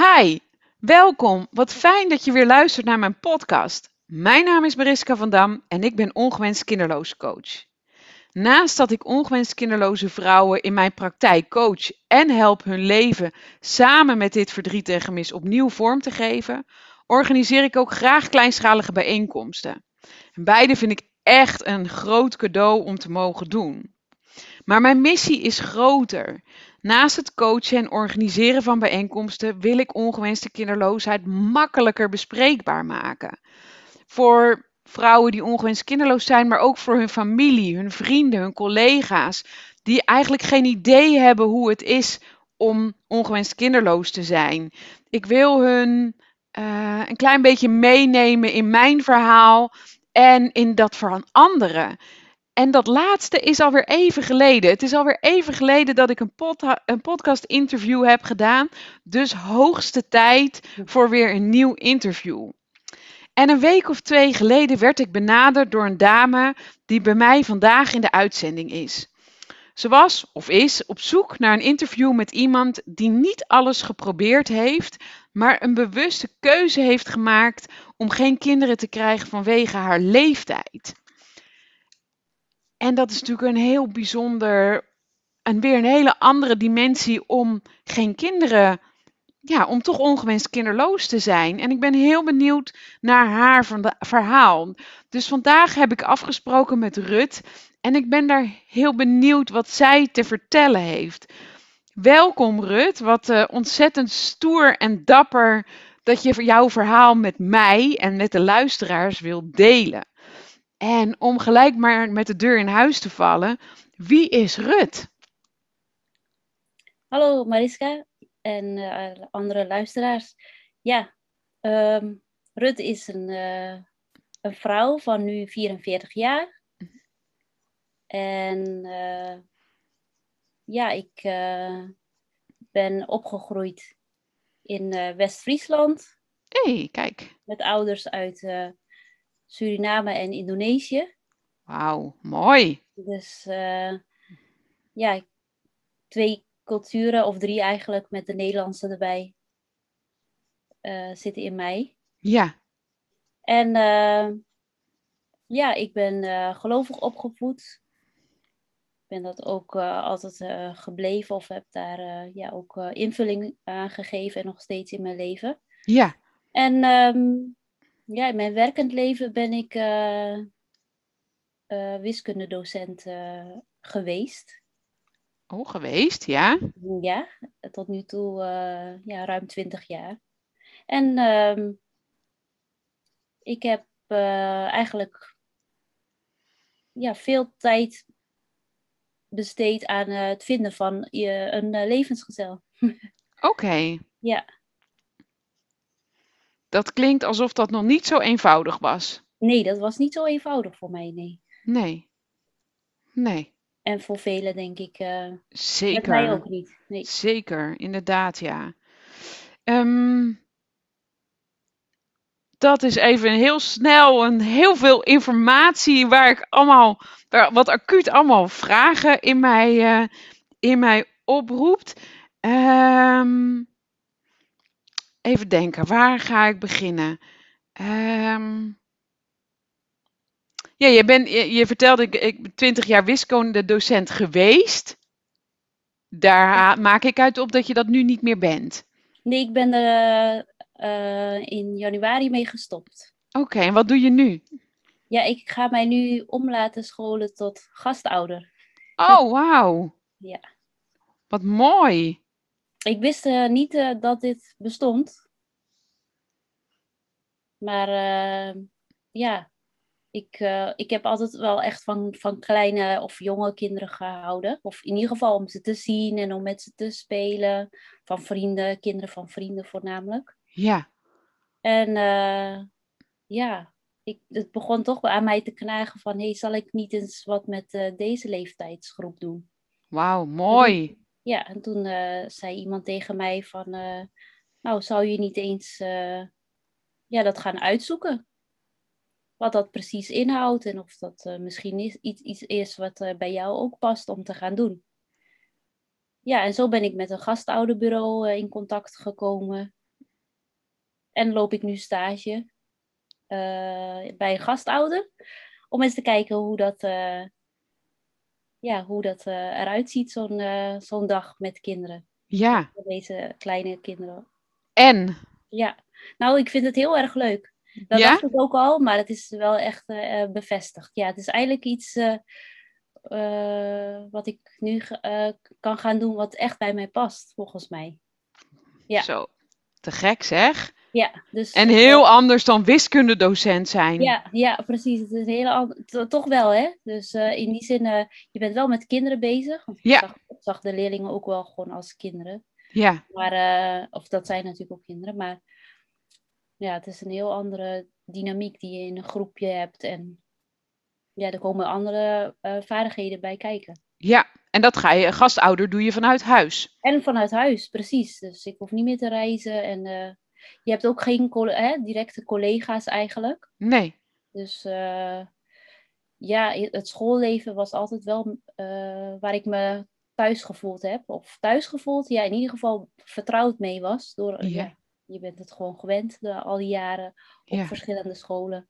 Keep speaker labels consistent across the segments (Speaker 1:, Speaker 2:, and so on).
Speaker 1: Hi, welkom. Wat fijn dat je weer luistert naar mijn podcast. Mijn naam is Mariska van Dam en ik ben ongewenst kinderloze coach. Naast dat ik ongewenst kinderloze vrouwen in mijn praktijk coach en help hun leven samen met dit verdriet en gemis opnieuw vorm te geven, organiseer ik ook graag kleinschalige bijeenkomsten. En beide vind ik echt een groot cadeau om te mogen doen. Maar mijn missie is groter. Naast het coachen en organiseren van bijeenkomsten wil ik ongewenste kinderloosheid makkelijker bespreekbaar maken. Voor vrouwen die ongewenst kinderloos zijn, maar ook voor hun familie, hun vrienden, hun collega's, die eigenlijk geen idee hebben hoe het is om ongewenst kinderloos te zijn. Ik wil hun uh, een klein beetje meenemen in mijn verhaal en in dat van anderen. En dat laatste is alweer even geleden. Het is alweer even geleden dat ik een, een podcast-interview heb gedaan. Dus hoogste tijd voor weer een nieuw interview. En een week of twee geleden werd ik benaderd door een dame die bij mij vandaag in de uitzending is. Ze was of is op zoek naar een interview met iemand die niet alles geprobeerd heeft, maar een bewuste keuze heeft gemaakt om geen kinderen te krijgen vanwege haar leeftijd. En dat is natuurlijk een heel bijzonder en weer een hele andere dimensie om geen kinderen, ja, om toch ongewenst kinderloos te zijn. En ik ben heel benieuwd naar haar verhaal. Dus vandaag heb ik afgesproken met Rut en ik ben daar heel benieuwd wat zij te vertellen heeft. Welkom Rut, wat uh, ontzettend stoer en dapper dat je jouw verhaal met mij en met de luisteraars wilt delen. En om gelijk maar met de deur in huis te vallen, wie is Rut?
Speaker 2: Hallo Mariska en uh, andere luisteraars. Ja, um, Rut is een, uh, een vrouw van nu 44 jaar. En uh, ja, ik ben opgegroeid in West-Friesland.
Speaker 1: hey, kijk.
Speaker 2: Met ouders uit Suriname en Indonesië.
Speaker 1: Wauw, mooi.
Speaker 2: Dus uh, ja, twee culturen, of drie eigenlijk, met de Nederlandse erbij, uh, zitten in mij.
Speaker 1: Ja.
Speaker 2: En uh, ja, ik ben gelovig opgevoed. Ik ben dat ook altijd gebleven of heb daar ja, ook invulling aan gegeven en nog steeds in mijn leven.
Speaker 1: Ja.
Speaker 2: En um, ja, in mijn werkend leven ben ik uh, uh, wiskundedocent uh, geweest.
Speaker 1: Oh, geweest, ja?
Speaker 2: Ja, tot nu toe ja, ruim twintig jaar. En ehm, ik heb eigenlijk ja, veel tijd besteed aan het vinden van een levensgezel.
Speaker 1: Oké.
Speaker 2: Ja.
Speaker 1: Dat klinkt alsof dat nog niet zo eenvoudig was.
Speaker 2: Nee, dat was niet zo eenvoudig voor mij, nee.
Speaker 1: Nee. Nee.
Speaker 2: En voor velen denk ik. Uh,
Speaker 1: Zeker.
Speaker 2: mij ook niet. Nee.
Speaker 1: Zeker, inderdaad, ja. Um, dat is even heel snel een heel veel informatie waar ik allemaal, waar, wat acuut allemaal vragen in mij, uh, in mij oproept. Um, Even denken, waar ga ik beginnen? Um, ja, je, bent, je, je vertelde, ik, ik ben 20 jaar wiskunde docent geweest. Daar maak ik uit op dat je dat nu niet meer bent.
Speaker 2: Nee, ik ben er uh, in januari mee gestopt.
Speaker 1: Oké, en wat doe je nu?
Speaker 2: Ja, ik ga mij nu om laten scholen tot gastouder.
Speaker 1: Oh, wauw.
Speaker 2: ja.
Speaker 1: Wat mooi.
Speaker 2: Ik wist uh, niet uh, dat dit bestond. Maar uh, ja, ik, ik heb altijd wel echt van, van kleine of jonge kinderen gehouden. Of in ieder geval om ze te zien en om met ze te spelen. Van vrienden, kinderen van vrienden voornamelijk.
Speaker 1: Ja.
Speaker 2: En ja, ik, het begon toch aan mij te knagen van... hé, hey, zal ik niet eens wat met deze leeftijdsgroep doen?
Speaker 1: Wauw, mooi.
Speaker 2: Ja, en toen uh, zei iemand tegen mij van, uh, nou zou je niet eens uh, ja, dat gaan uitzoeken? Wat dat precies inhoudt en of dat misschien is, iets, iets is wat bij jou ook past om te gaan doen. Ja, en zo ben ik met een gastouderbureau in contact gekomen. En loop ik nu stage eh, bij een gastouder. Om eens te kijken hoe dat, eh, ja, hoe dat eh, eruit ziet, zo'n zo'n dag met kinderen.
Speaker 1: Ja.
Speaker 2: Met deze kleine kinderen.
Speaker 1: En?
Speaker 2: Ja, nou, ik vind het heel erg leuk. Dat
Speaker 1: Ja?
Speaker 2: dacht ik ook al, maar het is wel echt eh, bevestigd. Ja, het is eigenlijk iets eh, eh, wat ik nu eh, kan gaan doen wat echt bij mij past, volgens mij. Ja.
Speaker 1: Zo. Te gek zeg.
Speaker 2: Ja, dus,
Speaker 1: En heel anders dan wiskundedocent zijn.
Speaker 2: ja, ja, precies. Het is to- toch wel, hè? Dus eh, in die zin, eh, je bent wel met kinderen bezig. Want
Speaker 1: Ja.
Speaker 2: Ik zag, ik zag de leerlingen ook wel gewoon als kinderen.
Speaker 1: Ja.
Speaker 2: Maar, eh, of dat zijn natuurlijk ook kinderen, maar ja, het is een heel andere dynamiek die je in een groepje hebt. En ja, er komen andere vaardigheden bij kijken.
Speaker 1: Ja. En dat ga je, gastouder doe je vanuit huis.
Speaker 2: En vanuit huis, precies. Dus ik hoef niet meer te reizen. En je hebt ook geen hè, directe collega's eigenlijk.
Speaker 1: Nee.
Speaker 2: Dus eh, ja, het schoolleven was altijd wel eh, waar ik me thuis gevoeld heb. Of thuis gevoeld, ja, in ieder geval vertrouwd mee was. Door,
Speaker 1: Ja.
Speaker 2: ja. je bent het gewoon gewend de, al die jaren op
Speaker 1: Ja.
Speaker 2: verschillende scholen.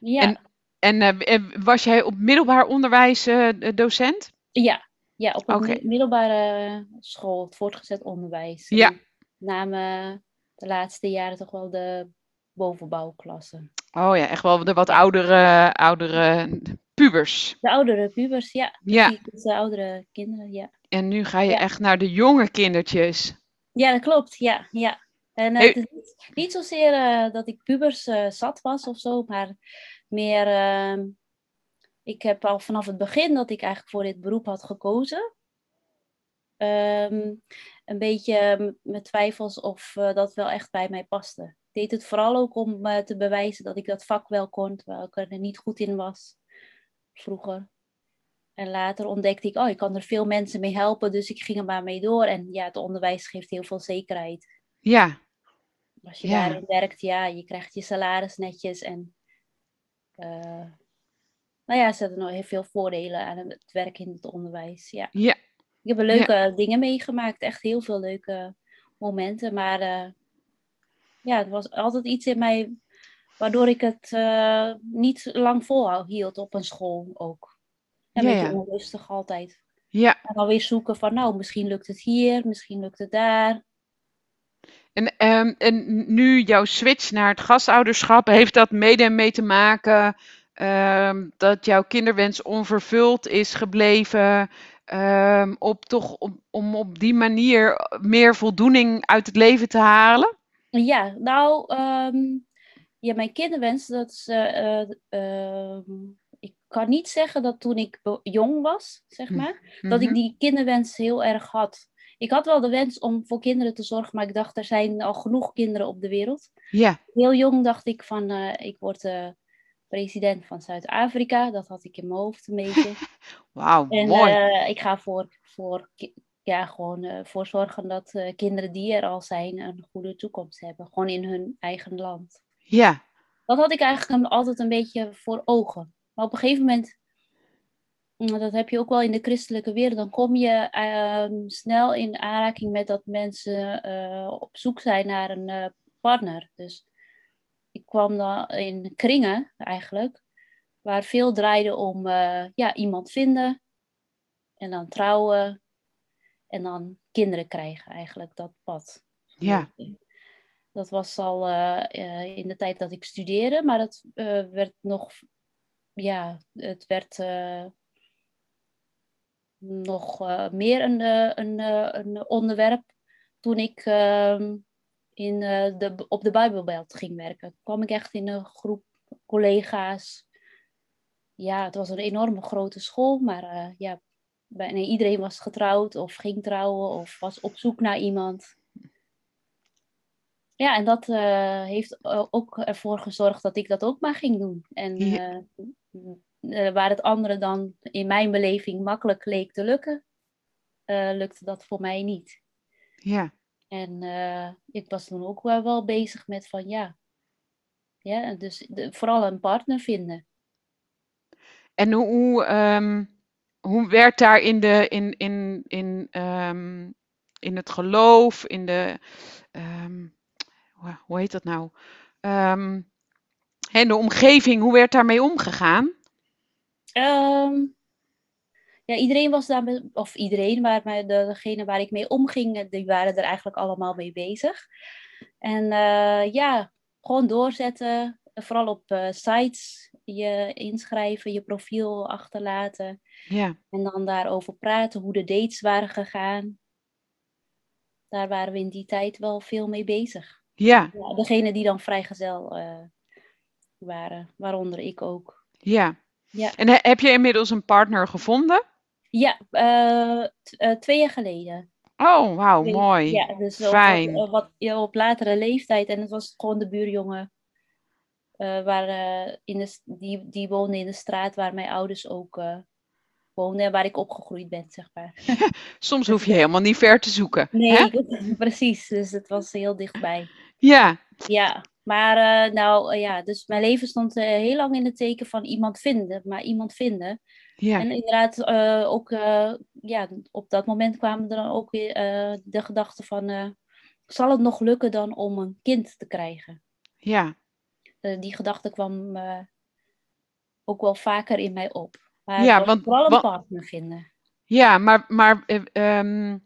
Speaker 2: Ja,
Speaker 1: En- En eh, eh, was jij op middelbaar onderwijs docent?
Speaker 2: ja, ja, op een middelbare school, het voortgezet onderwijs.
Speaker 1: Ja.
Speaker 2: En Na me de laatste jaren toch wel de bovenbouwklassen.
Speaker 1: Oh ja, echt wel de wat oudere, oudere pubers.
Speaker 2: De oudere pubers, ja.
Speaker 1: Ja.
Speaker 2: de oudere kinderen, ja.
Speaker 1: En nu ga je
Speaker 2: Ja.
Speaker 1: echt naar de jonge kindertjes.
Speaker 2: Ja, dat klopt. Ja, ja. En eh,
Speaker 1: Hey.
Speaker 2: het is niet, niet zozeer eh, dat ik pubers eh, zat was of zo, maar meer. ehm, ik heb al vanaf het begin dat ik eigenlijk voor dit beroep had gekozen. Ehm, een beetje met twijfels of eh, dat wel echt bij mij paste. Ik deed het vooral ook om eh, te bewijzen dat ik dat vak wel kon, terwijl ik er niet goed in was vroeger. En later ontdekte ik, oh, ik kan er veel mensen mee helpen, dus ik ging er maar mee door. En ja, het onderwijs geeft heel veel zekerheid.
Speaker 1: Ja,
Speaker 2: Als je
Speaker 1: Ja.
Speaker 2: daarin werkt, ja, je krijgt je salaris netjes. En eh, nou ja, er zitten nog heel veel voordelen aan het werk in het onderwijs. Ja.
Speaker 1: ja,
Speaker 2: Ik heb leuke dingen meegemaakt, echt heel veel leuke momenten. Maar eh, ja, het was altijd iets in mij waardoor ik het eh, niet lang volhield op een school ook. Een
Speaker 1: Ja,
Speaker 2: beetje
Speaker 1: ja.
Speaker 2: onrustig altijd.
Speaker 1: ja.
Speaker 2: En dan weer zoeken van, nou, misschien lukt het hier, misschien lukt het daar.
Speaker 1: En, ehm, en nu jouw switch naar het gastouderschap, heeft dat mede mee te maken ehm, dat jouw kinderwens onvervuld is gebleven? Ehm, op toch om, om op die manier meer voldoening uit het leven te halen?
Speaker 2: Ja, nou, ja, mijn kinderwens, dat is, eh, eh, ehm, ik kan niet zeggen dat toen ik jong was, zeg
Speaker 1: Hm.
Speaker 2: maar, dat ik
Speaker 1: Mhm.
Speaker 2: die kinderwens heel erg had. Ik had wel de wens om voor kinderen te zorgen, maar ik dacht, er zijn al genoeg kinderen op de wereld.
Speaker 1: Ja,
Speaker 2: Heel jong dacht ik van, eh, ik word eh, president van Zuid-Afrika. Dat had ik in mijn hoofd een beetje.
Speaker 1: wauw,
Speaker 2: En
Speaker 1: mooi.
Speaker 2: eh, ik ga voor, voor, ja, gewoon eh, voor zorgen dat eh, kinderen die er al zijn een goede toekomst hebben. Gewoon in hun eigen land.
Speaker 1: ja,
Speaker 2: Dat had ik eigenlijk altijd een beetje voor ogen. Maar op een gegeven moment, mm, dat heb je ook wel in de christelijke wereld, dan kom je ehm, snel in aanraking met dat mensen op zoek zijn naar een partner. Dus ik kwam dan in kringen eigenlijk, waar veel draaide om eh, ja, iemand vinden en dan trouwen en dan kinderen krijgen eigenlijk, dat pad.
Speaker 1: ja,
Speaker 2: Dat was al eh, eh, in de tijd dat ik studeerde, maar het werd nog, ja, het werd nog meer een, een, een onderwerp toen ik ehm, in, eh, de, op de Bijbelbelt ging werken. Toen kwam ik echt in een groep collega's. Ja, het was een enorme grote school, maar eh, ja, bijna iedereen was getrouwd of ging trouwen of was op zoek naar iemand. Ja, en dat eh, heeft ook ervoor gezorgd dat ik dat ook maar ging doen. En
Speaker 1: Ja.
Speaker 2: eh, waar het andere dan in mijn beleving makkelijk leek te lukken, lukte dat voor mij niet.
Speaker 1: ja.
Speaker 2: En eh, ik was toen ook wel, wel bezig met van ja, ja dus de- vooral een partner vinden.
Speaker 1: En hoe, hoe, ehm, hoe werd daar in, de, in, in, in, ehm, in het geloof, in de, ehm, hoe- heet dat nou? En de omgeving, hoe werd daarmee omgegaan?
Speaker 2: Ehm, ja, iedereen was daar, met- of iedereen, maar maar de- degene waar ik mee omging, eh, die waren er eigenlijk allemaal mee bezig. En eh, ja, gewoon doorzetten, vooral op eh, sites je inschrijven, je profiel achterlaten
Speaker 1: Ja,
Speaker 2: en dan daarover praten, hoe de dates waren gegaan. Daar waren we in die tijd wel veel mee bezig.
Speaker 1: ja,
Speaker 2: Ja, degene die dan vrijgezel eh waren, waaronder ik ook.
Speaker 1: ja.
Speaker 2: Ja.
Speaker 1: En he- heb je inmiddels een partner gevonden?
Speaker 2: Ja, eh, eh, twee jaar geleden.
Speaker 1: Oh, wauw, mooi.
Speaker 2: Ja, dus op,
Speaker 1: Fijn.
Speaker 2: Wat, wat, ja, op latere leeftijd. En het was gewoon de buurjongen. eh, waar, eh, in de, die, die woonde in de straat waar mijn ouders ook eh, woonden. En waar ik opgegroeid ben, zeg maar.
Speaker 1: Soms hoef je helemaal niet ver te zoeken.
Speaker 2: Nee,
Speaker 1: hè?
Speaker 2: precies. Dus het was heel dichtbij.
Speaker 1: Ja,
Speaker 2: Ja, maar eh, nou eh, ja, dus mijn leven stond eh, heel lang in het teken van iemand vinden. Maar iemand vinden.
Speaker 1: Ja,
Speaker 2: En inderdaad, eh, ook eh, ja, op dat moment kwamen er dan ook weer eh, de gedachten van... zal het nog lukken dan om een kind te krijgen?
Speaker 1: ja,
Speaker 2: die gedachte kwam ook wel vaker in mij op. Maar
Speaker 1: Ja, want-
Speaker 2: vooral een
Speaker 1: want-
Speaker 2: partner vinden.
Speaker 1: ja, maar, maar eh, ehm,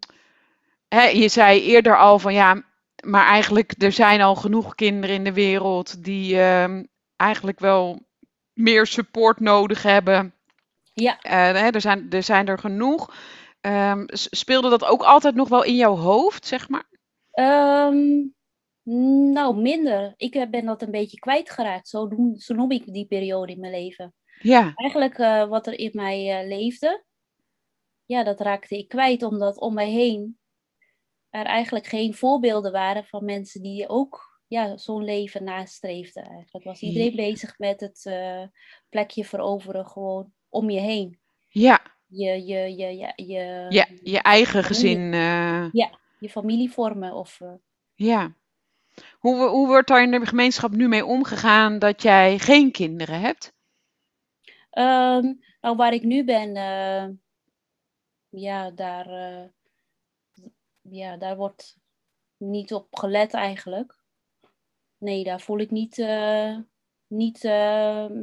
Speaker 1: hè, je zei eerder al van ja, maar eigenlijk er zijn al genoeg kinderen in de wereld die ehm, eigenlijk wel meer support nodig hebben.
Speaker 2: Ja,
Speaker 1: Eh, er, zijn, er zijn er genoeg. Ehm, speelde dat ook altijd nog wel in jouw hoofd, zeg maar?
Speaker 2: ehm, nou minder. Ik eh, ben dat een beetje kwijtgeraakt. Zo noem, zo noem ik die periode in mijn leven.
Speaker 1: Ja,
Speaker 2: Eigenlijk eh, wat er in mij leefde, ja, dat raakte ik kwijt, omdat om mij heen er eigenlijk geen voorbeelden waren van mensen die ook ja, zo'n leven nastreefden. Eigenlijk was iedereen bezig met het plekje veroveren gewoon om je heen.
Speaker 1: ja,
Speaker 2: Je, je, je, je, je,
Speaker 1: ja, je eigen gezin. eh,
Speaker 2: je familie vormen. Of, eh,
Speaker 1: ja. Hoe, hoe wordt daar in de gemeenschap nu mee omgegaan dat jij geen kinderen hebt?
Speaker 2: Ehm, nou, waar ik nu ben, eh, ja, daar, ja, daar wordt niet op gelet eigenlijk. Nee, daar voel ik niet, niet ehm,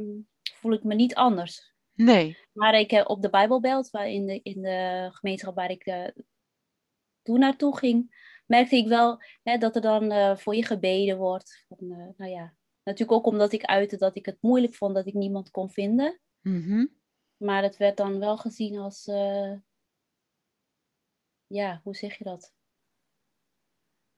Speaker 2: voel ik me niet anders.
Speaker 1: Nee.
Speaker 2: Maar ik heb op de Bijbelbelt, waar in de, in de gemeenschap waar ik eh, toen naartoe ging, merkte ik wel hè, dat er dan eh, voor je gebeden wordt. Van, eh, nou ja, natuurlijk ook omdat ik uitte dat ik het moeilijk vond dat ik niemand kon vinden.
Speaker 1: Mhm.
Speaker 2: Maar het werd dan wel gezien als, ja, hoe zeg je dat?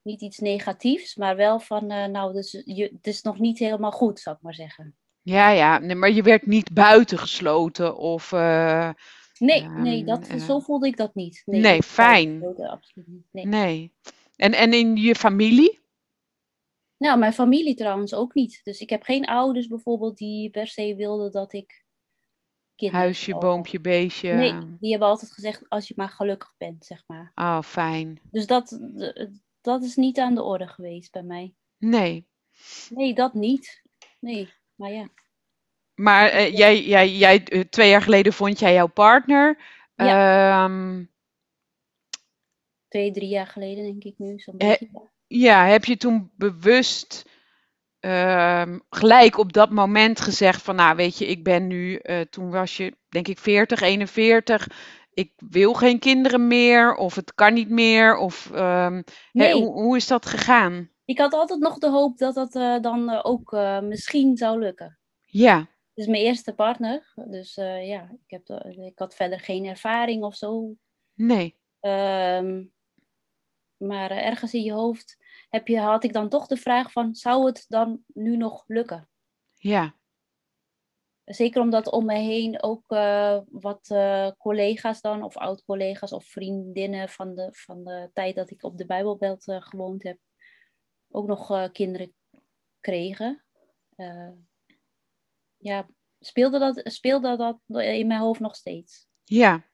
Speaker 2: Niet iets negatiefs, maar wel van, nou, dus je, het is nog niet helemaal goed, zou ik maar zeggen.
Speaker 1: Ja, ja, nee, maar je werd niet buitengesloten of... eh,
Speaker 2: Nee, nee,
Speaker 1: Ehm,
Speaker 2: dat,
Speaker 1: eh,
Speaker 2: zo voelde ik dat niet.
Speaker 1: Nee,
Speaker 2: dat-
Speaker 1: fijn.
Speaker 2: absoluut niet. Nee.
Speaker 1: nee. En, en in je familie?
Speaker 2: Nou, mijn familie trouwens ook niet. Dus ik heb geen ouders bijvoorbeeld die per se wilden dat ik kinderen
Speaker 1: Huisje, boompje, beestje?
Speaker 2: Nee, die hebben altijd gezegd als je maar gelukkig bent, zeg maar.
Speaker 1: Oh, fijn.
Speaker 2: Dus dat, dat is niet aan de orde geweest bij mij.
Speaker 1: Nee.
Speaker 2: Nee, dat niet. Nee, maar ja.
Speaker 1: Maar eh, jij, jij, jij, eh, twee jaar geleden vond jij jouw partner. Ehm,
Speaker 2: Twee, drie jaar geleden denk ik nu. Zo'n beetje.
Speaker 1: ja, heb je toen bewust ehm, gelijk op dat moment gezegd van, nou weet je, ik ben nu, eh, toen was je denk ik 40, 41, ik wil geen kinderen meer of het kan niet meer of ehm,
Speaker 2: Nee.
Speaker 1: hoe, hoe is dat gegaan?
Speaker 2: Ik had altijd nog de hoop dat dat eh, dan eh, ook eh, misschien zou lukken.
Speaker 1: Ja,
Speaker 2: Dus mijn eerste partner. Dus ja, ik, heb, ik had verder geen ervaring of zo.
Speaker 1: nee,
Speaker 2: Ehm, maar ergens in je hoofd heb je, had ik dan toch de vraag van, zou het dan nu nog lukken?
Speaker 1: ja,
Speaker 2: Zeker omdat om me heen ook wat collega's dan, of oud-collega's of vriendinnen van de, van de tijd dat ik op de Bijbelbelt gewoond heb, ook nog eh, kinderen kregen. Eh, ja, speelde dat, speelde dat in mijn hoofd nog steeds.
Speaker 1: ja.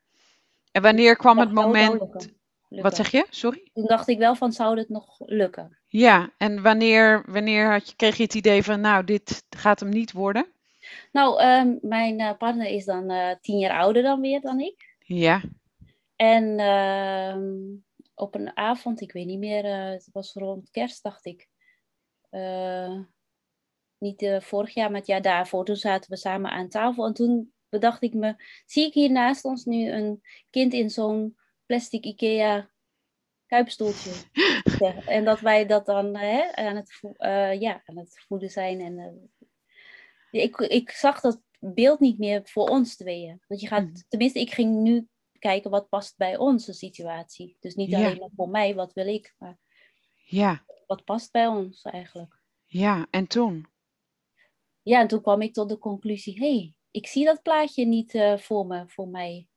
Speaker 1: En wanneer kwam het
Speaker 2: nou
Speaker 1: moment,
Speaker 2: lukken?
Speaker 1: wat zeg je? Sorry?
Speaker 2: Toen dacht ik wel van, zou het nog lukken?
Speaker 1: Ja, en wanneer, wanneer had je, kreeg je het idee van, nou, dit gaat hem niet worden?
Speaker 2: Nou, ehm, mijn eh, partner is dan tien jaar ouder dan weer dan ik.
Speaker 1: Ja,
Speaker 2: En ehm, op een avond, ik weet niet meer, eh, het was rond kerst, dacht ik. eh, niet uh, vorig jaar, maar het jaar daarvoor. Toen zaten we samen aan tafel. En toen bedacht ik me, zie ik hier naast ons nu een kind in zo'n plastic Ikea kuipstoeltje. en dat wij dat dan hè, aan, het, ja, aan het voeden zijn. En, ik, ik zag dat beeld niet meer voor ons tweeën. Want je gaat, mm. tenminste, ik ging nu kijken wat past bij onze situatie. Dus niet alleen voor mij, wat wil ik, maar
Speaker 1: ja.
Speaker 2: wat past bij ons eigenlijk.
Speaker 1: Ja, en toen?
Speaker 2: Ja, en toen kwam ik tot de conclusie, hé, hey, ik zie dat plaatje niet uh, voor me, voor mij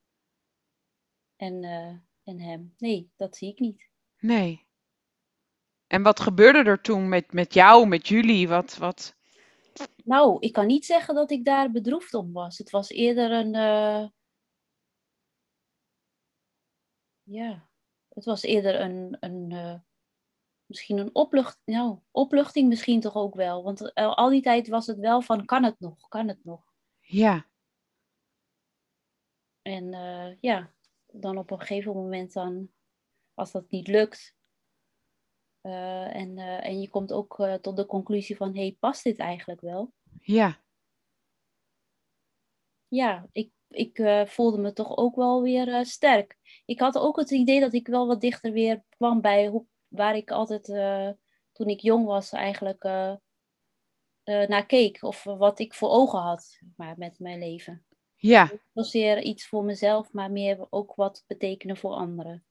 Speaker 2: en, uh, en hem. Nee, dat zie ik niet.
Speaker 1: Nee. En wat gebeurde er toen met, met jou, met jullie? Wat, wat...
Speaker 2: Nou, ik kan niet zeggen dat ik daar bedroefd om was. Het was eerder een. Uh... Ja, het was eerder een. een uh... Misschien een oplucht, nou, opluchting, misschien toch ook wel. Want al die tijd was het wel van: kan het nog? Kan het nog?
Speaker 1: Ja.
Speaker 2: En uh, ja, dan op een gegeven moment dan, als dat niet lukt, uh, en, uh, en je komt ook uh, tot de conclusie van, hey, past dit eigenlijk wel?
Speaker 1: Ja.
Speaker 2: Ja, ik, ik voelde me toch ook wel weer sterk. Ik had ook het idee dat ik wel wat dichter weer kwam bij hoe, waar ik altijd, toen ik jong was, eigenlijk naar keek. Of wat ik voor ogen had maar, met mijn leven.
Speaker 1: Ja.
Speaker 2: Niet zozeer iets voor mezelf, maar meer ook wat betekenen voor anderen.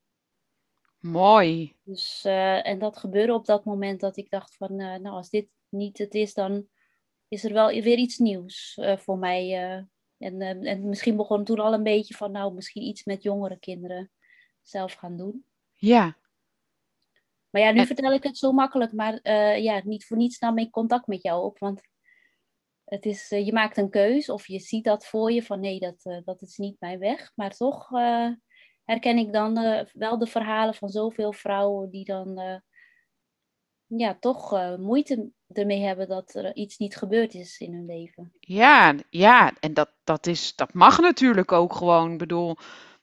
Speaker 1: Mooi.
Speaker 2: Dus, en dat gebeurde op dat moment dat ik dacht van, nou als dit niet het is, dan is er wel weer iets nieuws voor mij. En, en misschien begon toen al een beetje van, nou misschien iets met jongere kinderen zelf gaan doen.
Speaker 1: Ja.
Speaker 2: Maar ja, nu en... vertel ik het zo makkelijk, maar ja, niet voor niets nam ik contact met jou op, want het is, je maakt een keus of je ziet dat voor je van nee, dat, dat is niet mijn weg, maar toch herken ik dan wel de verhalen van zoveel vrouwen die dan ja, toch moeite ermee hebben dat er iets niet gebeurd is in hun leven.
Speaker 1: Ja, ja en dat, dat, is, dat mag natuurlijk ook gewoon. Ik bedoel,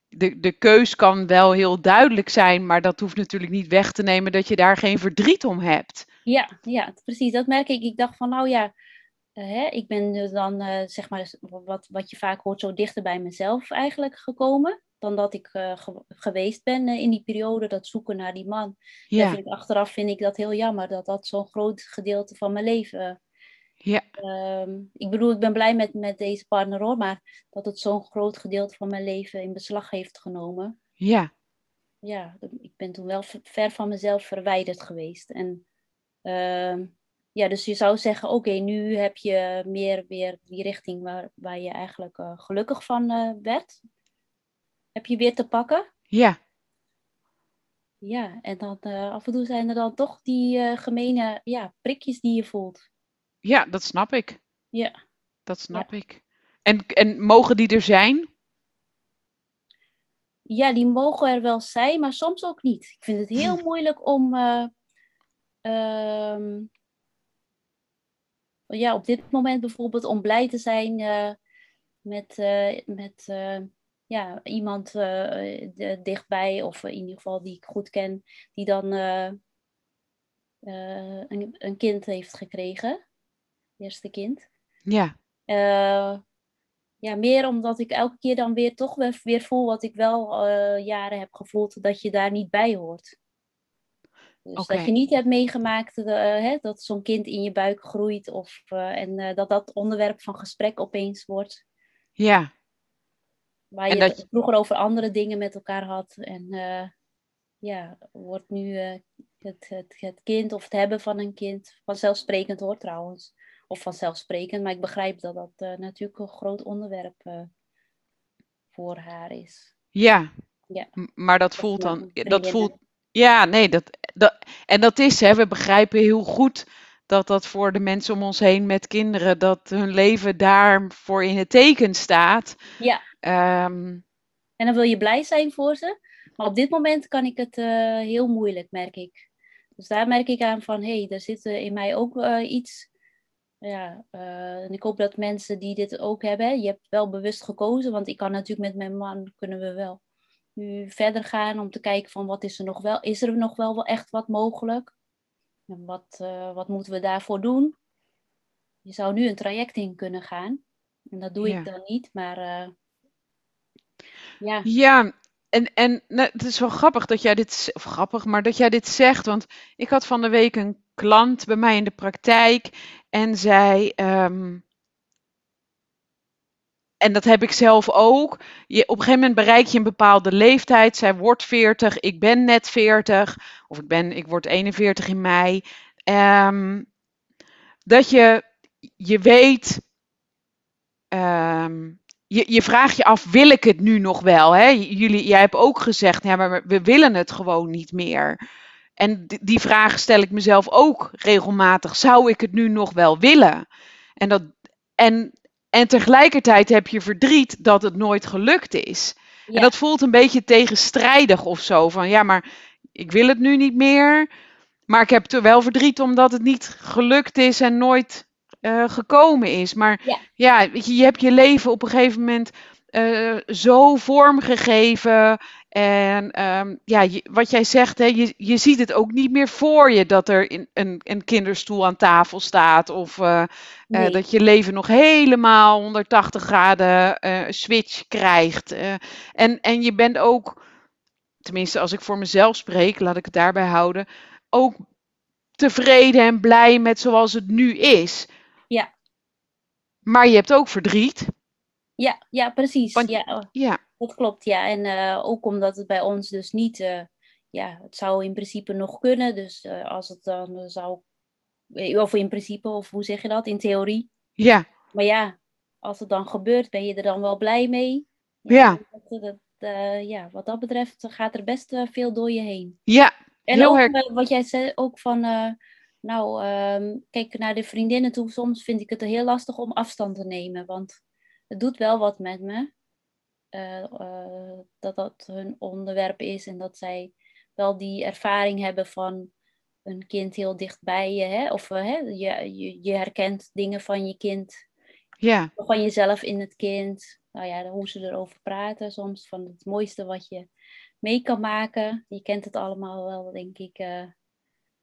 Speaker 1: de, de keus kan wel heel duidelijk zijn, maar dat hoeft natuurlijk niet weg te nemen dat je daar geen verdriet om hebt.
Speaker 2: Ja, ja precies. Dat merk ik. Ik dacht van, nou ja, hè, ik ben dan, zeg maar, wat, wat je vaak hoort, zo dichter bij mezelf eigenlijk gekomen dan dat ik uh, geweest ben uh, in die periode, dat zoeken naar die man. Ja. Vind ik, achteraf vind ik dat heel jammer, dat dat zo'n groot gedeelte van mijn leven...
Speaker 1: Ja.
Speaker 2: Uh, ik bedoel, ik ben blij met, met deze partner hoor, maar dat het zo'n groot gedeelte van mijn leven in beslag heeft genomen.
Speaker 1: Ja.
Speaker 2: Ja, ik ben toen wel ver van mezelf verwijderd geweest. En ehm, ja, dus je zou zeggen, oké, nu heb je meer weer die richting waar, waar je eigenlijk uh, gelukkig van werd heb je weer te pakken.
Speaker 1: Ja.
Speaker 2: Ja, en dan uh, af en toe zijn er dan toch die uh, gemene ja, prikjes die je voelt.
Speaker 1: Ja, dat snap ik.
Speaker 2: Ja.
Speaker 1: Dat snap ja. ik. En, en mogen die er zijn?
Speaker 2: Ja, die mogen er wel zijn, maar soms ook niet. Ik vind het heel moeilijk om uh, ja, op dit moment bijvoorbeeld om blij te zijn met, met ja, iemand uh, dichtbij, of in ieder geval die ik goed ken, die dan uh, uh, een, een, kind heeft gekregen. Eerste kind.
Speaker 1: Ja.
Speaker 2: ja, meer omdat ik elke keer dan weer toch weer, weer voel wat ik wel jaren heb gevoeld, dat je daar niet bij hoort. Dus okay. dat je niet hebt meegemaakt hè, dat zo'n kind in je buik groeit of, en dat dat onderwerp van gesprek opeens wordt.
Speaker 1: Ja.
Speaker 2: Waar je dat... vroeger over andere dingen met elkaar had. En uh, ja, wordt nu uh, het, het, het kind of het hebben van een kind vanzelfsprekend hoor trouwens. Of vanzelfsprekend, maar ik begrijp dat dat uh, natuurlijk een groot onderwerp voor haar is.
Speaker 1: Ja,
Speaker 2: ja.
Speaker 1: maar dat voelt dan, dat voelt, ja, nee, dat, dat, en dat is, hè, we begrijpen heel goed dat dat voor de mensen om ons heen met kinderen, dat hun leven daarvoor in het teken staat.
Speaker 2: Ja.
Speaker 1: Um,
Speaker 2: en dan wil je blij zijn voor ze. Maar op dit moment kan ik het uh, heel moeilijk, merk ik. Dus daar merk ik aan van, hé, hey, er zit in mij ook uh, iets. Ja, uh, en ik hoop dat mensen die dit ook hebben, je hebt wel bewust gekozen, want ik kan natuurlijk met mijn man, kunnen we wel nu verder gaan om te kijken van wat is er nog wel, is er nog wel, wel echt wat mogelijk? En wat, eh, wat moeten we daarvoor doen? Je zou nu een traject in kunnen gaan. En dat doe
Speaker 1: Ja.
Speaker 2: ik dan niet, maar eh, ja,
Speaker 1: Ja, en, en nou, het is wel grappig dat jij dit, of grappig, maar dat jij dit zegt. Want ik had van de week een klant bij mij in de praktijk en zij, ehm, en dat heb ik zelf ook. Je, op een gegeven moment bereik je een bepaalde leeftijd. Zij wordt 40, ik ben net 40, of ik, ben, ik word 41 in mei. Ehm, dat je, je weet, ehm, je, je vraagt je af, wil ik het nu nog wel? Hè? Jullie, jij hebt ook gezegd, ja, maar we willen het gewoon niet meer. En die, vraag stel ik mezelf ook regelmatig. Zou ik het nu nog wel willen? En, dat, en, en tegelijkertijd heb je verdriet dat het nooit gelukt is. En dat voelt een beetje tegenstrijdig of zo. Van ja, maar ik wil het nu niet meer. Maar ik heb er wel verdriet omdat het niet gelukt is en nooit eh, gekomen is. Maar
Speaker 2: ja,
Speaker 1: ja, weet je, je hebt je leven op een gegeven moment eh, zo vormgegeven. En ehm, ja, je- wat jij zegt, hè, je, je ziet het ook niet meer voor je dat er in, een, een kinderstoel aan tafel staat. Of eh, eh, dat je leven nog helemaal 180 graden eh, switch krijgt. en, en je bent ook, tenminste als ik voor mezelf spreek, laat ik het daarbij houden, ook tevreden en blij met zoals het nu is.
Speaker 2: ja,
Speaker 1: Maar je hebt ook verdriet.
Speaker 2: ja, ja, precies.
Speaker 1: Want
Speaker 2: Ja, oh,
Speaker 1: ja,
Speaker 2: dat klopt, ja. En eh, ook omdat het bij ons dus niet, eh, ja, het zou in principe nog kunnen. Dus eh, als het dan zou, of in principe, of hoe zeg je dat, in theorie.
Speaker 1: ja,
Speaker 2: Maar ja, als het dan gebeurt, ben je er dan wel blij mee?
Speaker 1: ja,
Speaker 2: dat, dat, ja, wat dat betreft gaat er best veel door je heen.
Speaker 1: ja,
Speaker 2: En ook
Speaker 1: her...
Speaker 2: wat jij zei, ook van, nou, ehm, kijk naar de vriendinnen toe. Soms vind ik het heel lastig om afstand te nemen, want het doet wel wat met me. Eh, eh, dat dat hun onderwerp is en dat zij wel die ervaring hebben van een kind heel dichtbij je. Hè? Of eh, hè, je, je, je herkent dingen van je kind
Speaker 1: Ja,
Speaker 2: van jezelf in het kind. Nou ja, hoe ze erover praten soms. Van het mooiste wat je mee kan maken. Je kent het allemaal wel, denk ik.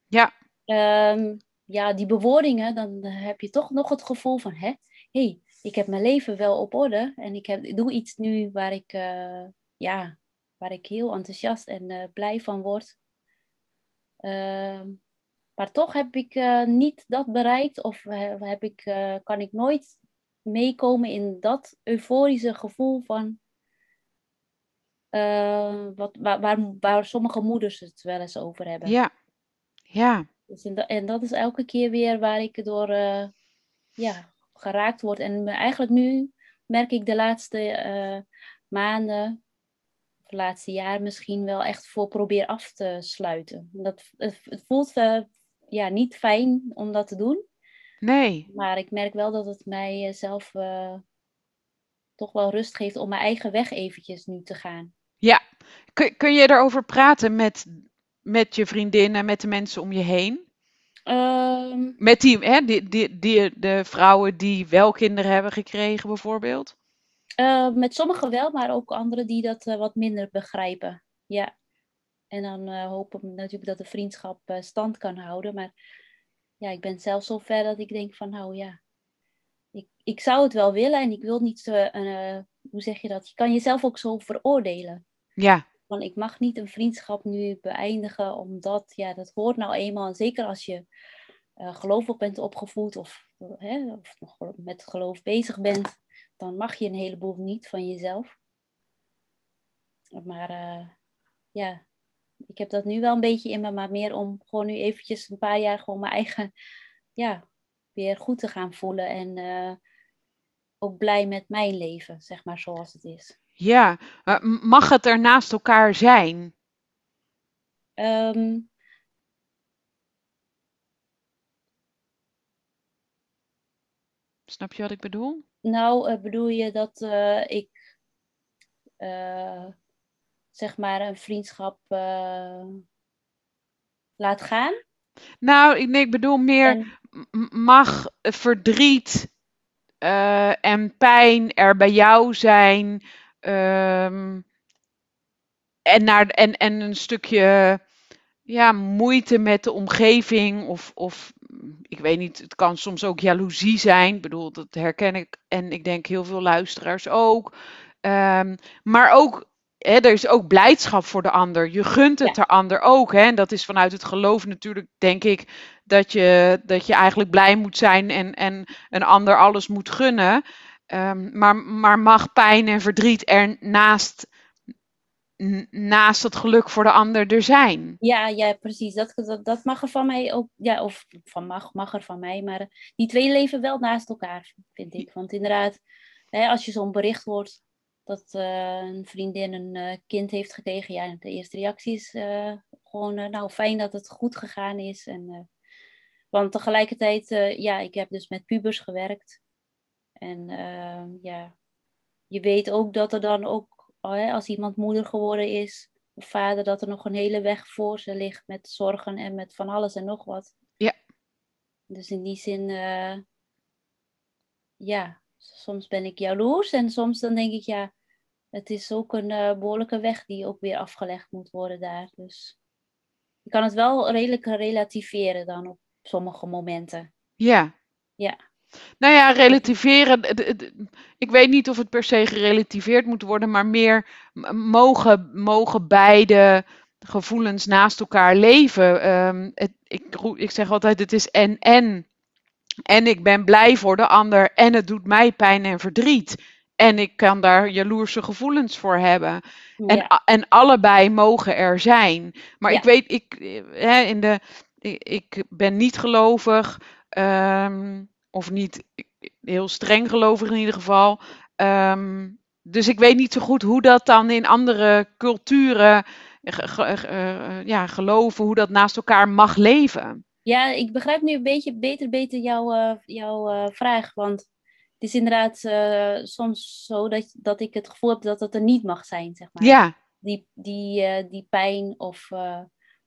Speaker 1: ja,
Speaker 2: Ehm, ja, die bewoordingen, dan heb je toch nog het gevoel van... Hé, hey, ik heb mijn leven wel op orde. En ik, heb, ik doe iets nu waar ik, eh, ja, waar ik heel enthousiast en eh, blij van word. Ehm, maar toch heb ik eh, niet dat bereikt. Of heb ik, kan ik nooit meekomen in dat euforische gevoel van... wat, waar, waar, waar sommige moeders het wel eens over hebben.
Speaker 1: ja, ja,
Speaker 2: Dus en, da- en dat is elke keer weer waar ik door ja, geraakt word. En eigenlijk nu merk ik de laatste eh, maanden, of het laatste jaar misschien wel echt voor probeer af te sluiten. Dat, het, voelt eh, ja, niet fijn om dat te doen.
Speaker 1: nee,
Speaker 2: Maar ik merk wel dat het mij eh, zelf toch wel rust geeft om mijn eigen weg eventjes nu te gaan.
Speaker 1: ja. Kun, kun je erover praten met, met je vriendinnen, met de mensen om je heen?
Speaker 2: Ehm,
Speaker 1: Met die, hè, die, die, die, de vrouwen die wel kinderen hebben gekregen, bijvoorbeeld?
Speaker 2: eh, met sommigen wel, maar ook anderen die dat eh, wat minder begrijpen. Ja. En dan eh, hopen we natuurlijk dat de vriendschap stand kan houden. Maar ja, ik ben zelf zo ver dat ik denk van nou ja, ik, ik zou het wel willen en ik wil niet hoe zeg je dat? Je kan jezelf ook zo veroordelen.
Speaker 1: Ja,
Speaker 2: Van ik mag niet een vriendschap nu beëindigen, omdat ja, dat hoort nou eenmaal. En zeker als je eh gelovig bent opgevoed of, hè, of nog met geloof bezig bent, dan mag je een heleboel niet van jezelf. Maar eh, ja, ik heb dat nu wel een beetje in me, maar meer om gewoon nu eventjes een paar jaar gewoon mijn eigen, ja, weer goed te gaan voelen. En eh, ook blij met mijn leven, zeg maar, zoals het is.
Speaker 1: Ja. Maar m- mag het er naast elkaar zijn?
Speaker 2: Ehm,
Speaker 1: Snap je wat ik bedoel?
Speaker 2: nou, eh, bedoel je dat eh, ik, eh, zeg maar, een vriendschap eh, laat gaan?
Speaker 1: Nou, ik, nee, ik bedoel meer,
Speaker 2: En,
Speaker 1: mag verdriet eh, en pijn er bij jou zijn? Ehm, en, naar, en, en een stukje ja, moeite met de omgeving of, of ik weet niet, het kan soms ook jaloezie zijn. Ik bedoel, dat herken ik en ik denk heel veel luisteraars ook. Ehm, maar ook, hè, er is ook blijdschap voor de ander. Je gunt het
Speaker 2: Ja,
Speaker 1: de ander ook. Hè? En dat is vanuit het geloof natuurlijk, denk ik, dat je, dat je eigenlijk blij moet zijn en, en een ander alles moet gunnen. Ehm, maar, maar mag pijn en verdriet er naast, naast het geluk voor de ander er zijn?
Speaker 2: ja, ja, precies. Dat, dat, mag er van mij ook, ja, of van mag, mag er van mij, maar die twee leven wel naast elkaar, vind ik. Want inderdaad, hè, als je zo'n bericht hoort dat eh, een vriendin een eh, kind heeft gekregen, ja, de eerste reactie is eh, gewoon, nou, fijn dat het goed gegaan is. En, want tegelijkertijd, ja, ik heb dus met pubers gewerkt. En eh, ja, je weet ook dat er dan ook, hè, als iemand moeder geworden is, of vader, dat er nog een hele weg voor ze ligt met zorgen en met van alles en nog wat.
Speaker 1: Ja.
Speaker 2: Dus in die zin, eh, ja, soms ben ik jaloers en soms dan denk ik, ja, het is ook een eh, behoorlijke weg die ook weer afgelegd moet worden daar. Dus je kan het wel redelijk relativeren dan op sommige momenten.
Speaker 1: Ja.
Speaker 2: Ja.
Speaker 1: Nou ja, relativeren. Ik weet niet of het per se gerelativeerd moet worden, maar meer mogen, mogen beide gevoelens naast elkaar leven. Ehm, het, ik, ik zeg altijd: het is en en. En ik ben blij voor de ander en het doet mij pijn en verdriet. En ik kan daar jaloerse gevoelens voor hebben. En,
Speaker 2: Ja,
Speaker 1: en allebei mogen er zijn. Maar
Speaker 2: ja,
Speaker 1: ik weet, ik, eh, hè, in de, ik, ik ben niet gelovig, ehm, of niet heel streng gelovig in ieder geval. Ehm, dus ik weet niet zo goed hoe dat dan in andere culturen, ge- ge- ge- eh, ja, geloven, hoe dat naast elkaar mag leven.
Speaker 2: Ja, ik begrijp nu een beetje beter, beter jouw, eh, jouw eh, vraag. Want het is inderdaad eh, soms zo dat, dat ik het gevoel heb dat het er niet mag zijn, zeg maar.
Speaker 1: Ja,
Speaker 2: Die, die, eh, die pijn of eh,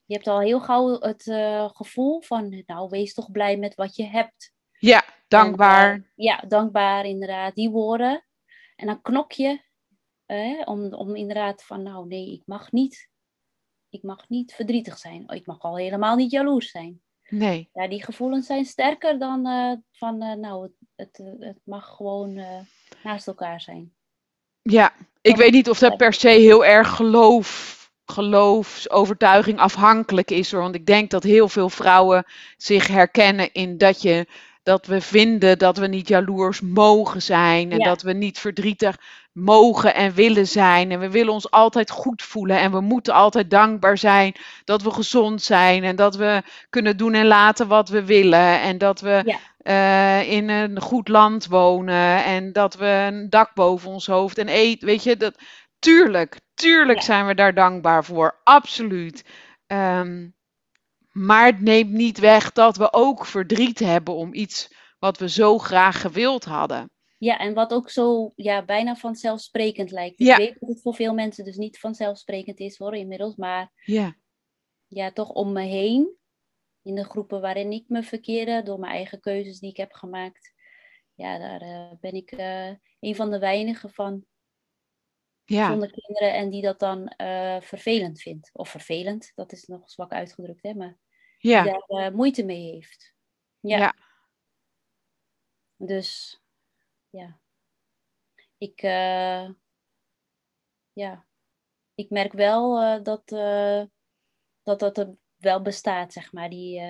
Speaker 2: je hebt al heel gauw het eh, gevoel van, nou, wees toch blij met wat je hebt.
Speaker 1: ja, dankbaar.
Speaker 2: eh, ja, dankbaar inderdaad, die woorden. En dan knok je eh, om, om inderdaad van, nou nee, ik mag niet, ik mag niet verdrietig zijn. Ik mag al helemaal niet jaloers zijn.
Speaker 1: Nee.
Speaker 2: Ja, die gevoelens zijn sterker dan eh, van, eh, nou, het, het, het mag gewoon naast elkaar zijn.
Speaker 1: Ja, ik weet niet of dat per se heel erg geloof, geloofsovertuiging afhankelijk is hoor. Want ik denk dat heel veel vrouwen zich herkennen in dat je dat we vinden dat we niet jaloers mogen zijn en
Speaker 2: Ja,
Speaker 1: dat we niet verdrietig mogen en willen zijn en we willen ons altijd goed voelen en we moeten altijd dankbaar zijn dat we gezond zijn en dat we kunnen doen en laten wat we willen en dat we
Speaker 2: ja,
Speaker 1: eh, in een goed land wonen en dat we een dak boven ons hoofd en eten. Weet je, dat, tuurlijk, tuurlijk
Speaker 2: ja,
Speaker 1: zijn we daar dankbaar voor. Absoluut. Ehm, maar het neemt niet weg dat we ook verdriet hebben om iets wat we zo graag gewild hadden.
Speaker 2: ja, en wat ook zo ja, bijna vanzelfsprekend lijkt. Ik weet dat het voor veel mensen dus niet vanzelfsprekend is hoor, inmiddels. Maar
Speaker 1: ja,
Speaker 2: ja, toch om me heen, in de groepen waarin ik me verkeerde, door mijn eigen keuzes die ik heb gemaakt. Ja, daar eh, ben ik eh, een van de weinigen van
Speaker 1: ja,
Speaker 2: zonder kinderen en die dat dan eh, vervelend vindt. Of vervelend, dat is nog zwak uitgedrukt, hè, maar
Speaker 1: ja,
Speaker 2: daar eh, moeite mee heeft. Ja,
Speaker 1: ja,
Speaker 2: dus ja, ik, eh, ja, ik merk wel eh, dat, eh, dat dat er wel bestaat, zeg maar. Die,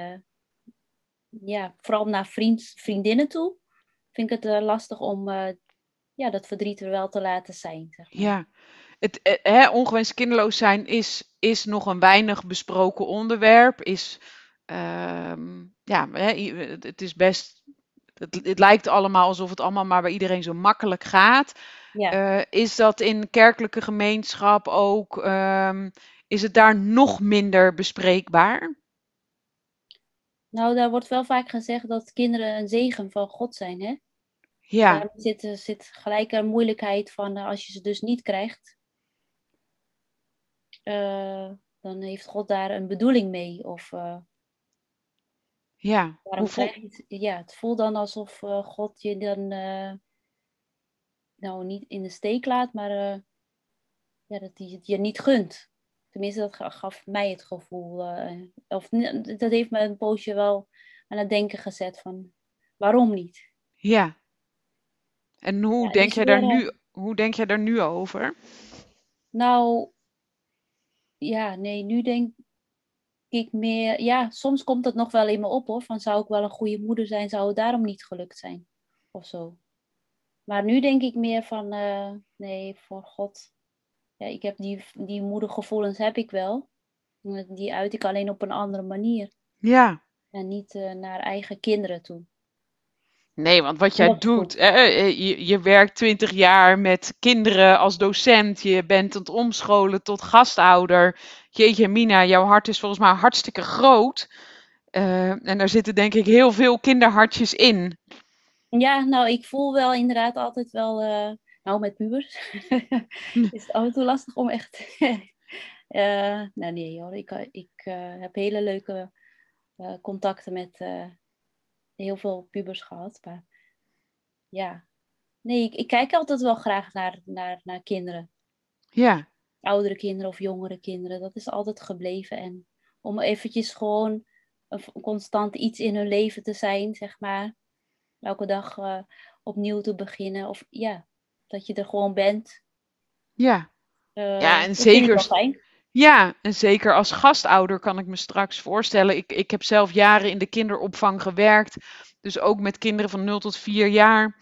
Speaker 2: ja, vooral naar vriend, vriendinnen toe vind ik het lastig om ja, dat verdriet er wel te laten zijn, zeg maar.
Speaker 1: ja. Het, eh, hè, ongewenst kinderloos zijn is, is nog een weinig besproken onderwerp. Is, ehm, ja, het is best. Het, het lijkt allemaal alsof het allemaal maar bij iedereen zo makkelijk gaat.
Speaker 2: Ja,
Speaker 1: Eh, is dat in kerkelijke gemeenschap ook, ehm, is het daar nog minder bespreekbaar?
Speaker 2: nou, daar wordt wel vaak gezegd dat kinderen een zegen van God zijn, hè?
Speaker 1: Ja,
Speaker 2: Daar zit, zit gelijk een moeilijkheid van eh, als je ze dus niet krijgt, eh, dan heeft God daar een bedoeling mee. Of eh,
Speaker 1: ja.
Speaker 2: waarom
Speaker 1: Hoe voel,
Speaker 2: het? Ja, het voelt dan alsof eh, God je dan nou niet in de steek laat, maar ja, dat hij het je niet gunt. Tenminste, dat gaf mij het gevoel. Of dat heeft me een poosje wel aan het denken gezet van waarom niet?
Speaker 1: Ja. En hoe, denk, jij daar nu, hoe denk jij daar nu over?
Speaker 2: Nou, ja, nee, nu denk ik meer. Ja, soms komt dat nog wel in me op hoor. Van zou ik wel een goede moeder zijn? Zou het daarom niet gelukt zijn? Of zo. Maar nu denk ik meer van, uh, nee, voor God. Ja, ik heb die, die moedergevoelens heb ik wel. Die uit ik alleen op een andere manier.
Speaker 1: Ja.
Speaker 2: En niet uh, naar eigen kinderen toe.
Speaker 1: Nee, want wat jij doet, je, je werkt twintig jaar met kinderen als docent, je bent aan het omscholen tot gastouder. Jeetje Mina, jouw hart is volgens mij hartstikke groot. Uh, en daar zitten denk ik heel veel kinderhartjes in.
Speaker 2: Ja, nou, ik voel wel inderdaad altijd wel, uh, nou met pubers, is het af en toe lastig om echt... uh, nou nee hoor, ik, ik heb hele leuke contacten met heel veel pubers gehad. Maar ja, nee, ik, ik, kijk altijd wel graag naar, naar, naar kinderen.
Speaker 1: Ja.
Speaker 2: Oudere kinderen of jongere kinderen, dat is altijd gebleven. En om eventjes gewoon een, constant iets in hun leven te zijn, zeg maar. Elke dag uh, opnieuw te beginnen. Of ja, dat je er gewoon bent.
Speaker 1: Ja. Uh, ja, en zeker. Ja, en zeker als gastouder kan ik me straks voorstellen. Ik, ik heb zelf jaren in de kinderopvang gewerkt. Dus ook met kinderen van 0 tot 4 jaar.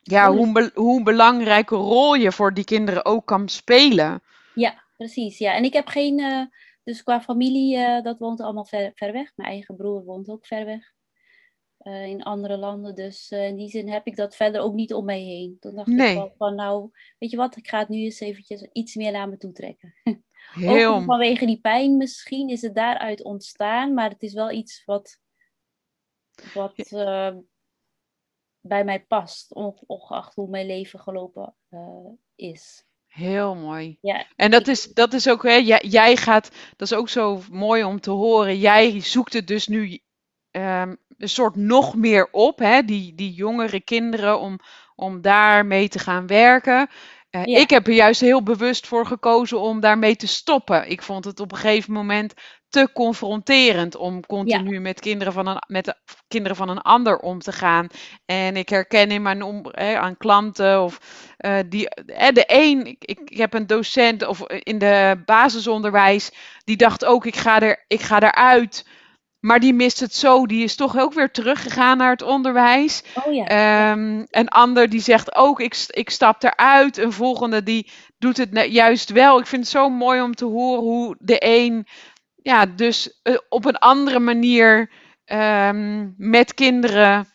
Speaker 1: Ja, hoe, be hoe een belangrijke rol je voor die kinderen ook kan spelen.
Speaker 2: Ja, precies. Ja. En ik heb geen. Uh, dus qua familie, uh, dat woont allemaal ver, ver, weg. Mijn eigen broer woont ook ver weg. Uh, in andere landen. Dus in die zin heb ik dat verder ook niet om mij heen. Toen dacht nee. ik wel van, nou, weet je wat, ik ga het nu eens eventjes iets meer naar me toe trekken. Heel... Ook vanwege die pijn misschien is het daaruit ontstaan, maar het is wel iets wat, wat uh, bij mij past, ongeacht hoe mijn leven gelopen uh, is.
Speaker 1: Heel mooi.
Speaker 2: Ja,
Speaker 1: en dat is, dat is ook, hè, jij, jij gaat, dat is ook zo mooi om te horen. Jij zoekt het dus nu um, een soort nog meer op, hè, die, die jongere kinderen, om, om daarmee te gaan werken. Uh, Ik heb er juist heel bewust voor gekozen om daarmee te stoppen. Ik vond het op een gegeven moment te confronterend om continu ja. met, kinderen van een, met de, kinderen van een ander om te gaan. En ik herken in mijn om, eh, aan klanten of uh, die, eh, de een, ik, ik heb een docent of in de basisonderwijs, die dacht ook ik ga er, ik ga eruit. Maar die mist het zo, die is toch ook weer teruggegaan naar het onderwijs.
Speaker 2: Oh ja.
Speaker 1: Um, een ander die zegt ook, ik, ik stap eruit. Een volgende die doet het juist wel. Ik vind het zo mooi om te horen hoe de een, ja, dus uh, op een andere manier um, met kinderen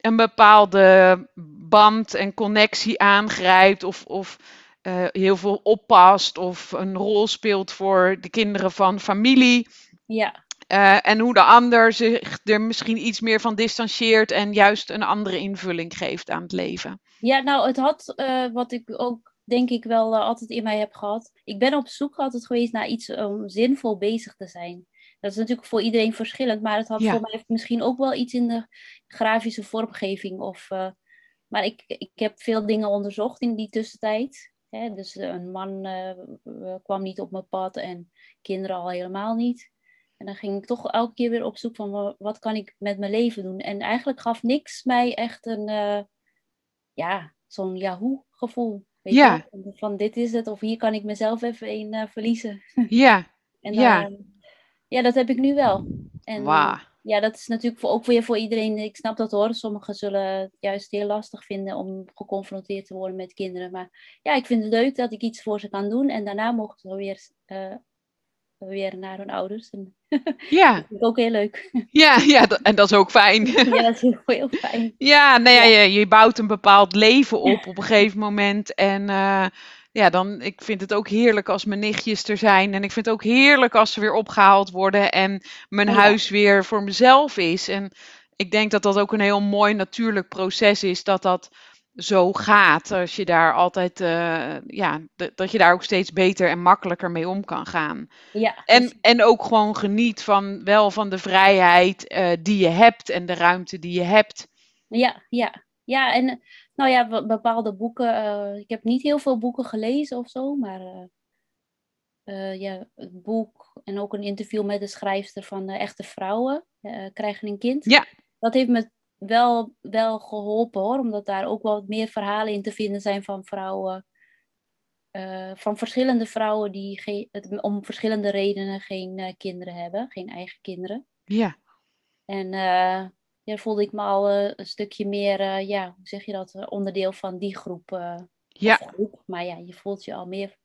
Speaker 1: een bepaalde band en connectie aangrijpt. Of, of uh, heel veel oppast of een rol speelt voor de kinderen van familie.
Speaker 2: Ja.
Speaker 1: Uh, en hoe de ander zich er misschien iets meer van distancieert en juist een andere invulling geeft aan het leven.
Speaker 2: Ja, nou, het had uh, wat ik ook denk ik wel uh, altijd in mij heb gehad. Ik ben op zoek altijd geweest naar iets om zinvol bezig te zijn. Dat is natuurlijk voor iedereen verschillend, maar het had ja. voor mij misschien ook wel iets in de grafische vormgeving. Of, maar ik, ik heb veel dingen onderzocht in die tussentijd. Hè? Dus een man kwam niet op mijn pad en kinderen al helemaal niet. En dan ging ik toch elke keer weer op zoek van wat kan ik met mijn leven doen. En eigenlijk gaf niks mij echt een, uh, ja, zo'n Yahoo gevoel. Weet ja. Je? Van dit is het, of hier kan ik mezelf even in uh, verliezen.
Speaker 1: Ja.
Speaker 2: en dan, ja. ja, dat heb ik nu wel. En wow. ja, dat is natuurlijk voor, ook weer voor iedereen. Ik snap dat hoor. Sommigen zullen het juist heel lastig vinden om geconfronteerd te worden met kinderen. Maar ja, ik vind het leuk dat ik iets voor ze kan doen. En daarna mogen ze weer uh, weer naar hun ouders. En
Speaker 1: ja.
Speaker 2: dat vind ik ook heel leuk.
Speaker 1: Ja, ja en dat is ook fijn.
Speaker 2: ja, dat is heel, heel fijn.
Speaker 1: Ja, nou ja, ja. Je, je, bouwt een bepaald leven op op een gegeven moment. En uh, ja, dan, ik vind het ook heerlijk als mijn nichtjes er zijn. En ik vind het ook heerlijk als ze weer opgehaald worden en mijn ja. huis weer voor mezelf is. En ik denk dat dat ook een heel mooi natuurlijk proces is, dat dat zo gaat. Als je daar altijd, uh, ja, dat je daar ook steeds beter en makkelijker mee om kan gaan.
Speaker 2: Ja,
Speaker 1: en, en ook gewoon geniet van wel van de vrijheid uh, die je hebt en de ruimte die je hebt.
Speaker 2: Ja, ja. Ja, en nou ja, bepaalde boeken. Uh, ik heb niet heel veel boeken gelezen of zo, maar eh, ja, het boek en ook een interview met de schrijfster van eh, Echte Vrouwen eh, krijgen een kind.
Speaker 1: Ja.
Speaker 2: Dat heeft me wel, wel geholpen hoor, omdat daar ook wel wat meer verhalen in te vinden zijn van vrouwen. eh, van verschillende vrouwen die geen, het- om verschillende redenen geen eh, kinderen hebben, geen eigen kinderen.
Speaker 1: Ja.
Speaker 2: En eh ja, voelde ik me al een stukje meer, ja, hoe zeg je dat, onderdeel van die groep.
Speaker 1: Ja.
Speaker 2: groep. Maar ja, je voelt je al meer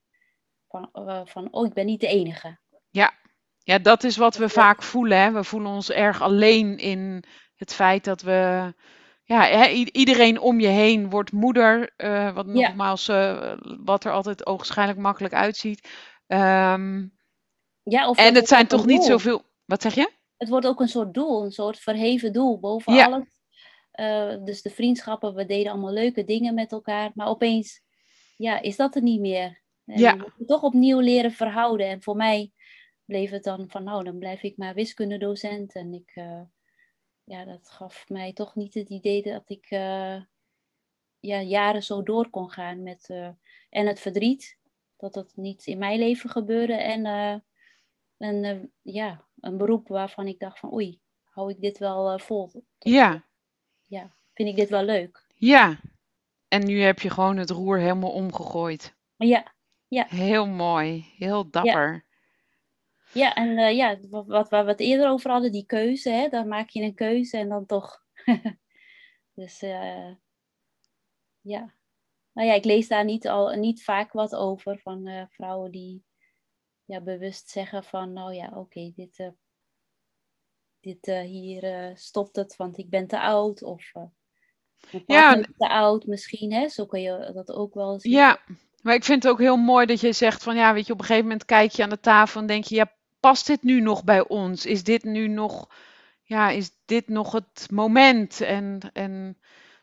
Speaker 2: van, van, oh, ik ben niet de enige.
Speaker 1: Ja, dat is wat we vaak voelen. Hè? We voelen ons erg alleen in het feit dat we. Ja, hè, iedereen om je heen wordt moeder. eh, wat
Speaker 2: Ja.
Speaker 1: nogmaals, eh, wat er altijd ogenschijnlijk makkelijk uitziet. Ehm,
Speaker 2: Ja, of
Speaker 1: en het zijn toch niet
Speaker 2: doel.
Speaker 1: zoveel. Wat zeg je?
Speaker 2: Het wordt ook een soort doel, een soort verheven doel boven
Speaker 1: Ja.
Speaker 2: alles. Eh, dus de vriendschappen, we deden allemaal leuke dingen met elkaar. Maar opeens, ja, is dat er niet meer. En
Speaker 1: Ja.
Speaker 2: we moeten toch opnieuw leren verhouden. En voor mij bleef het dan van, nou, dan blijf ik maar wiskundedocent. En ik, ja, dat gaf mij toch niet het idee dat ik eh, ja, jaren zo door kon gaan met eh, en het verdriet. Dat dat niet in mijn leven gebeurde. En eh, een, ja, een beroep waarvan ik dacht van, oei, hou ik dit wel vol?
Speaker 1: Ja,
Speaker 2: ja, vind ik dit wel leuk?
Speaker 1: ja. En nu heb je gewoon het roer helemaal omgegooid.
Speaker 2: Maar ja,
Speaker 1: Heel mooi, heel dapper.
Speaker 2: ja en eh, ja, wat, waar we het eerder over hadden, die keuze, hè, dan maak je een keuze en dan toch. dus eh, ja. Nou ja, ik lees daar niet, al, niet vaak wat over van eh, vrouwen die ja, bewust zeggen van, nou ja, oké, dit, dit hier stopt het, want ik ben te oud. Of
Speaker 1: Ja,
Speaker 2: te oud misschien, hè? Zo kun je dat ook wel zien.
Speaker 1: Ja, maar ik vind het ook heel mooi dat je zegt van ja, weet je, op een gegeven moment kijk je aan de tafel en denk je, ja, past dit nu nog bij ons? Is dit nu nog, ja, is dit nog het moment? En, en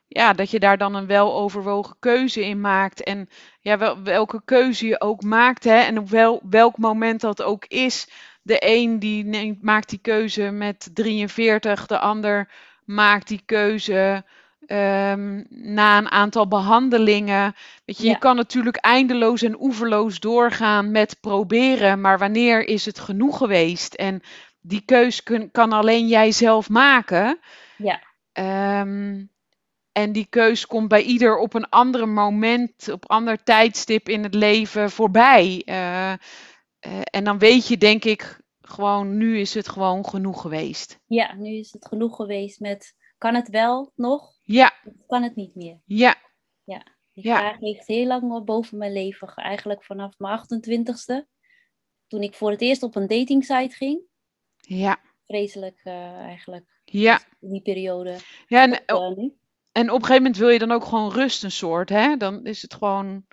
Speaker 1: ja, dat je daar dan een weloverwogen keuze in maakt. En ja, wel, welke keuze je ook maakt, hè, en op wel, welk moment dat ook is. De een die maakt die keuze met 43, de ander maakt die keuze ehm, na een aantal behandelingen. Weet je,
Speaker 2: Ja.
Speaker 1: je kan natuurlijk eindeloos en oeverloos doorgaan met proberen, maar wanneer is het genoeg geweest? En die keus kun- kan alleen jij zelf maken.
Speaker 2: Ja.
Speaker 1: Ehm, en die keus komt bij ieder op een ander moment, op ander tijdstip in het leven voorbij. Eh, eh, en dan weet je, denk ik, gewoon, nu is het gewoon genoeg geweest.
Speaker 2: Ja, nu is het genoeg geweest met, kan het wel nog?
Speaker 1: Ja,
Speaker 2: Of kan het niet meer?
Speaker 1: ja,
Speaker 2: Die
Speaker 1: Ja.
Speaker 2: vraag heeft heel lang boven mijn leven, ge- eigenlijk vanaf mijn 28ste. Toen ik voor het eerst op een datingsite ging.
Speaker 1: ja,
Speaker 2: Vreselijk eh, eigenlijk,
Speaker 1: ja.
Speaker 2: in die periode.
Speaker 1: Ja, en,
Speaker 2: Eh,
Speaker 1: en op een gegeven moment wil je dan ook gewoon rust een soort, hè? Dan is het gewoon,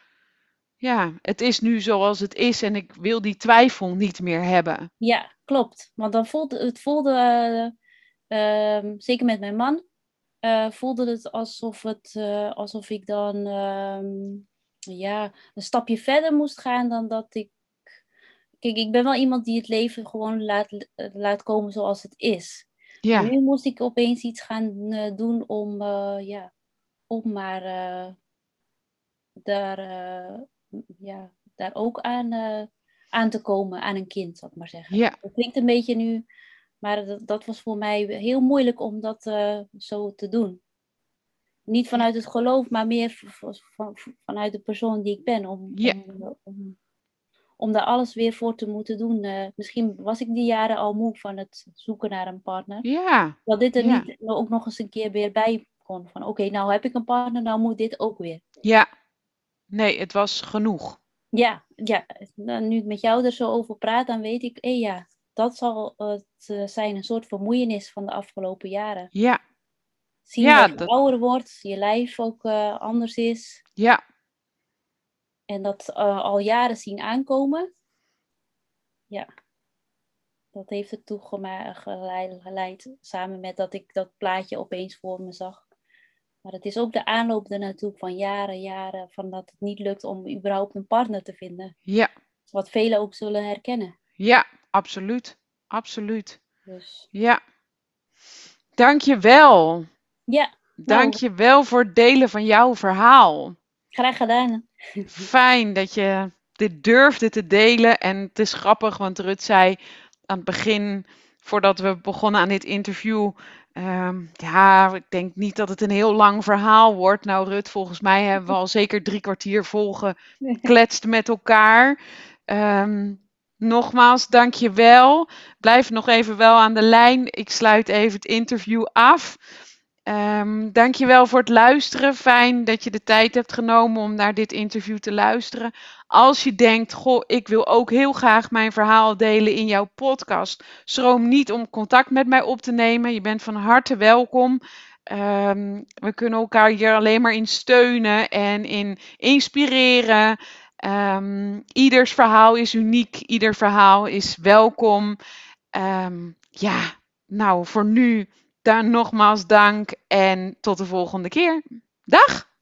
Speaker 1: ja, het is nu zoals het is en ik wil die twijfel niet meer hebben.
Speaker 2: Ja, klopt. Want dan voelde het voelde, eh, ehm, zeker met mijn man, eh, voelde het alsof, het, eh, alsof ik dan ehm, ja, een stapje verder moest gaan dan dat ik. Kijk, ik ben wel iemand die het leven gewoon laat, laat komen zoals het is.
Speaker 1: Ja,
Speaker 2: Nu moest ik opeens iets gaan eh, doen om, ja, om maar daar, ja, daar ook aan, aan te komen, aan een kind, zal ik maar zeggen.
Speaker 1: ja,
Speaker 2: Dat klinkt een beetje nu, maar dat, dat was voor mij heel moeilijk om dat eh, zo te doen. Niet vanuit het geloof, maar meer van- vanuit de persoon die ik ben. Om,
Speaker 1: Ja.
Speaker 2: om, om, om daar alles weer voor te moeten doen. Eh, misschien was ik die jaren al moe van het zoeken naar een partner.
Speaker 1: ja,
Speaker 2: Dat dit er niet ook nog eens een keer weer bij kon. Van oké, nou heb ik een partner, nou moet dit ook weer.
Speaker 1: ja. Nee, het was genoeg.
Speaker 2: Ja, ja. Nou, nu ik met jou er zo over praat, dan weet ik, eh ja, dat zal het eh, zijn, een soort vermoeienis van de afgelopen jaren.
Speaker 1: Ja,
Speaker 2: Zien
Speaker 1: Ja,
Speaker 2: dat je
Speaker 1: dat-
Speaker 2: ouder wordt, je lijf ook eh, anders is.
Speaker 1: ja,
Speaker 2: En dat eh, al jaren zien aankomen. Ja, dat heeft ertoe gema- geleid, geleid, samen met dat ik dat plaatje opeens voor me zag. Maar het is ook de aanloop ernaartoe van jaren, jaren, van dat het niet lukt om überhaupt een partner te vinden.
Speaker 1: ja,
Speaker 2: Wat velen ook zullen herkennen.
Speaker 1: ja, absoluut. Absoluut.
Speaker 2: Dus
Speaker 1: Ja. Dank je wel.
Speaker 2: ja,
Speaker 1: Dank je wel voor het delen van jouw verhaal.
Speaker 2: graag gedaan.
Speaker 1: Fijn dat je dit durfde te delen. En het is grappig, want Rut zei aan het begin, voordat we begonnen aan dit interview. ehm, ja, ik denk niet dat het een heel lang verhaal wordt. Nou, Rut, volgens mij hebben we al zeker drie kwartier volgekletst met elkaar. Ehm, nogmaals, dank je wel. Blijf nog even wel aan de lijn. Ik sluit even het interview af. Ehm dank je wel voor het luisteren. Fijn dat je de tijd hebt genomen om naar dit interview te luisteren. Als je denkt, goh, ik wil ook heel graag mijn verhaal delen in jouw podcast, schroom niet om contact met mij op te nemen. Je bent van harte welkom. Ehm, we kunnen elkaar hier alleen maar in steunen en in inspireren. Ehm, ieders verhaal is uniek, ieder verhaal is welkom. Ehm, ja, nou voor nu dan nogmaals dank en tot de volgende keer. Dag!